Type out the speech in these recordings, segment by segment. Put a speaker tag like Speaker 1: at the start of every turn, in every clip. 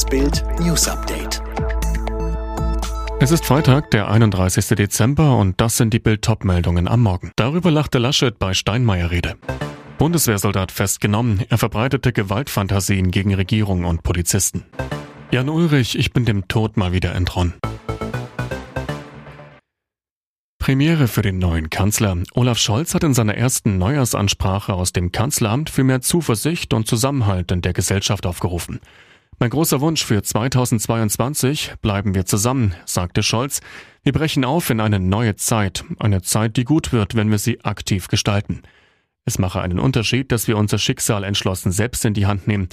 Speaker 1: Das Bild News Update.
Speaker 2: Es ist Freitag, der 31. Dezember und das sind die Bild meldungen am Morgen. Darüber lachte Laschet bei Steinmeier-Rede. Bundeswehrsoldat festgenommen. Er verbreitete Gewaltfantasien gegen Regierung und Polizisten. Jan Ulrich, ich bin dem Tod mal wieder entronnen. Premiere für den neuen Kanzler. Olaf Scholz hat in seiner ersten Neujahrsansprache aus dem Kanzleramt für mehr Zuversicht und Zusammenhalt in der Gesellschaft aufgerufen. Mein großer Wunsch für 2022, bleiben wir zusammen, sagte Scholz. Wir brechen auf in eine neue Zeit, eine Zeit, die gut wird, wenn wir sie aktiv gestalten. Es mache einen Unterschied, dass wir unser Schicksal entschlossen selbst in die Hand nehmen.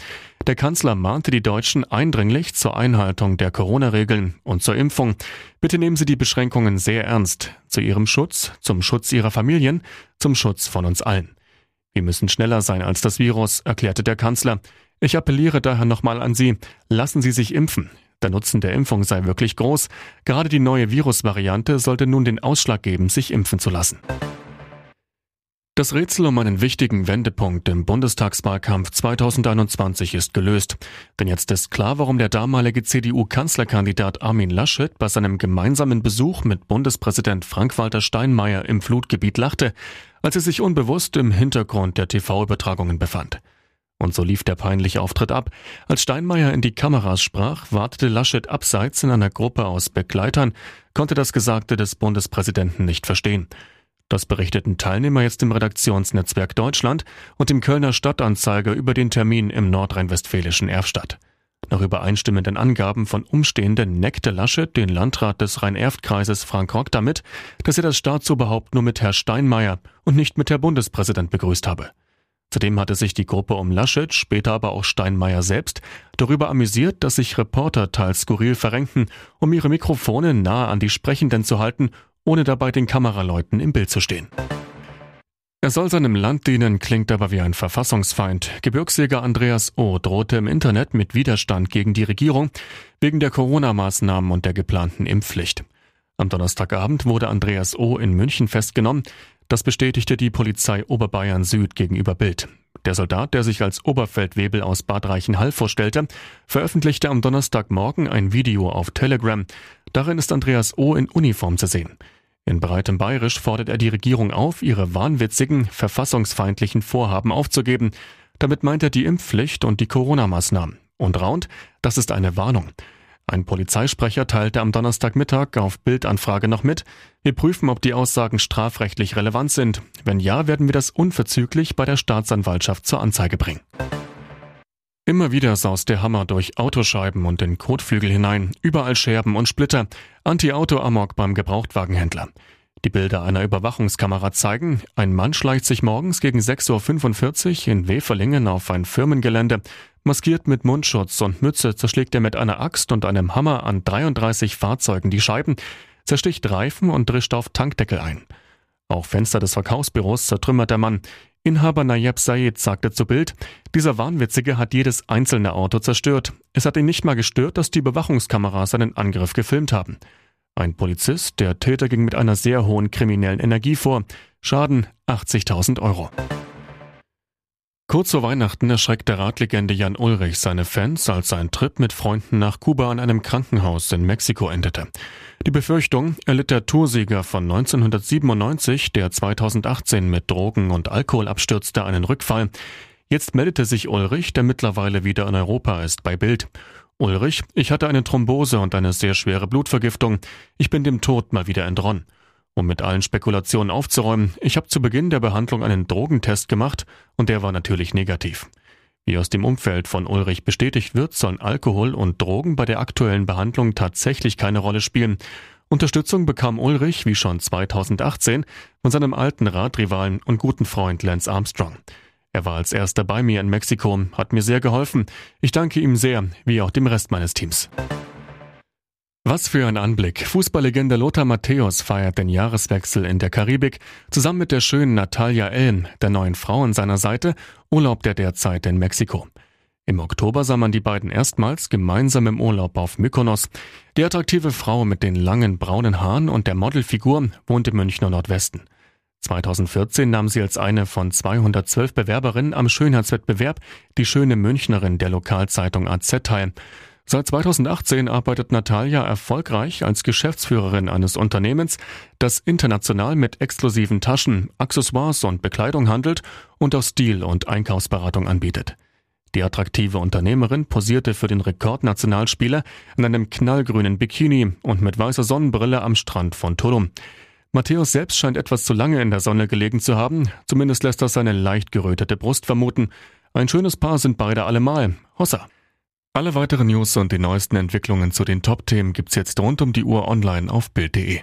Speaker 2: Der Kanzler mahnte die Deutschen eindringlich zur Einhaltung der Corona-Regeln und zur Impfung. Bitte nehmen Sie die Beschränkungen sehr ernst. Zu Ihrem Schutz, zum Schutz Ihrer Familien, zum Schutz von uns allen. Wir müssen schneller sein als das Virus, erklärte der Kanzler. Ich appelliere daher nochmal an Sie. Lassen Sie sich impfen. Der Nutzen der Impfung sei wirklich groß. Gerade die neue Virusvariante sollte nun den Ausschlag geben, sich impfen zu lassen. Das Rätsel um einen wichtigen Wendepunkt im Bundestagswahlkampf 2021 ist gelöst. Denn jetzt ist klar, warum der damalige CDU-Kanzlerkandidat Armin Laschet bei seinem gemeinsamen Besuch mit Bundespräsident Frank-Walter Steinmeier im Flutgebiet lachte, als er sich unbewusst im Hintergrund der TV-Übertragungen befand. Und so lief der peinliche Auftritt ab. Als Steinmeier in die Kameras sprach, wartete Laschet abseits in einer Gruppe aus Begleitern, konnte das Gesagte des Bundespräsidenten nicht verstehen. Das berichteten Teilnehmer jetzt im Redaktionsnetzwerk Deutschland und im Kölner Stadtanzeiger über den Termin im nordrhein-westfälischen Erfstadt. Nach übereinstimmenden Angaben von Umstehenden neckte Laschet den Landrat des Rhein-Erft-Kreises Frank Rock damit, dass er das Staatsoberhaupt nur mit Herr Steinmeier und nicht mit Herr Bundespräsident begrüßt habe. Zudem hatte sich die Gruppe um Laschet, später aber auch Steinmeier selbst, darüber amüsiert, dass sich Reporter teils skurril verrenkten, um ihre Mikrofone nahe an die Sprechenden zu halten ohne dabei den Kameraleuten im Bild zu stehen. Er soll seinem Land dienen, klingt aber wie ein Verfassungsfeind. Gebirgsjäger Andreas O. drohte im Internet mit Widerstand gegen die Regierung wegen der Corona-Maßnahmen und der geplanten Impfpflicht. Am Donnerstagabend wurde Andreas O. in München festgenommen. Das bestätigte die Polizei Oberbayern Süd gegenüber Bild. Der Soldat, der sich als Oberfeldwebel aus Bad Reichenhall vorstellte, veröffentlichte am Donnerstagmorgen ein Video auf Telegram. Darin ist Andreas O. in Uniform zu sehen. In breitem Bayerisch fordert er die Regierung auf, ihre wahnwitzigen, verfassungsfeindlichen Vorhaben aufzugeben. Damit meint er die Impfpflicht und die Corona-Maßnahmen. Und raunt, das ist eine Warnung. Ein Polizeisprecher teilte am Donnerstagmittag auf Bildanfrage noch mit, wir prüfen, ob die Aussagen strafrechtlich relevant sind. Wenn ja, werden wir das unverzüglich bei der Staatsanwaltschaft zur Anzeige bringen. Immer wieder saust der Hammer durch Autoscheiben und den Kotflügel hinein, überall Scherben und Splitter, Anti-Auto-Amok beim Gebrauchtwagenhändler. Die Bilder einer Überwachungskamera zeigen, ein Mann schleicht sich morgens gegen 6.45 Uhr in Weferlingen auf ein Firmengelände. Maskiert mit Mundschutz und Mütze zerschlägt er mit einer Axt und einem Hammer an 33 Fahrzeugen die Scheiben, zersticht Reifen und drischt auf Tankdeckel ein. Auch Fenster des Verkaufsbüros zertrümmert der Mann. Inhaber Nayeb Sayed sagte zu Bild, dieser Wahnwitzige hat jedes einzelne Auto zerstört. Es hat ihn nicht mal gestört, dass die Überwachungskameras seinen Angriff gefilmt haben. Ein Polizist, der Täter ging mit einer sehr hohen kriminellen Energie vor. Schaden 80.000 Euro. Kurz vor Weihnachten erschreckte Radlegende Jan Ulrich seine Fans, als sein Trip mit Freunden nach Kuba an einem Krankenhaus in Mexiko endete. Die Befürchtung erlitt der Toursieger von 1997, der 2018 mit Drogen und Alkohol abstürzte, einen Rückfall. Jetzt meldete sich Ulrich, der mittlerweile wieder in Europa ist, bei Bild. Ulrich, ich hatte eine Thrombose und eine sehr schwere Blutvergiftung. Ich bin dem Tod mal wieder entronnen. Um mit allen Spekulationen aufzuräumen, ich habe zu Beginn der Behandlung einen Drogentest gemacht und der war natürlich negativ. Wie aus dem Umfeld von Ulrich bestätigt wird, sollen Alkohol und Drogen bei der aktuellen Behandlung tatsächlich keine Rolle spielen. Unterstützung bekam Ulrich, wie schon 2018, von seinem alten Radrivalen und guten Freund Lance Armstrong. Er war als erster bei mir in Mexiko, hat mir sehr geholfen. Ich danke ihm sehr, wie auch dem Rest meines Teams. Was für ein Anblick. Fußballlegende Lothar Matthäus feiert den Jahreswechsel in der Karibik. Zusammen mit der schönen Natalia Elm, der neuen Frau an seiner Seite, urlaubt er derzeit in Mexiko. Im Oktober sah man die beiden erstmals gemeinsam im Urlaub auf Mykonos. Die attraktive Frau mit den langen braunen Haaren und der Modelfigur wohnt im Münchner Nordwesten. 2014 nahm sie als eine von 212 Bewerberinnen am Schönheitswettbewerb Die schöne Münchnerin der Lokalzeitung AZ teil. Seit 2018 arbeitet Natalia erfolgreich als Geschäftsführerin eines Unternehmens, das international mit exklusiven Taschen, Accessoires und Bekleidung handelt und auch Stil- und Einkaufsberatung anbietet. Die attraktive Unternehmerin posierte für den Rekordnationalspieler in einem knallgrünen Bikini und mit weißer Sonnenbrille am Strand von Tulum. Matthäus selbst scheint etwas zu lange in der Sonne gelegen zu haben, zumindest lässt das seine leicht gerötete Brust vermuten. Ein schönes Paar sind beide allemal. Hossa. Alle weiteren News und die neuesten Entwicklungen zu den Top-Themen gibt's jetzt rund um die Uhr online auf Bild.de.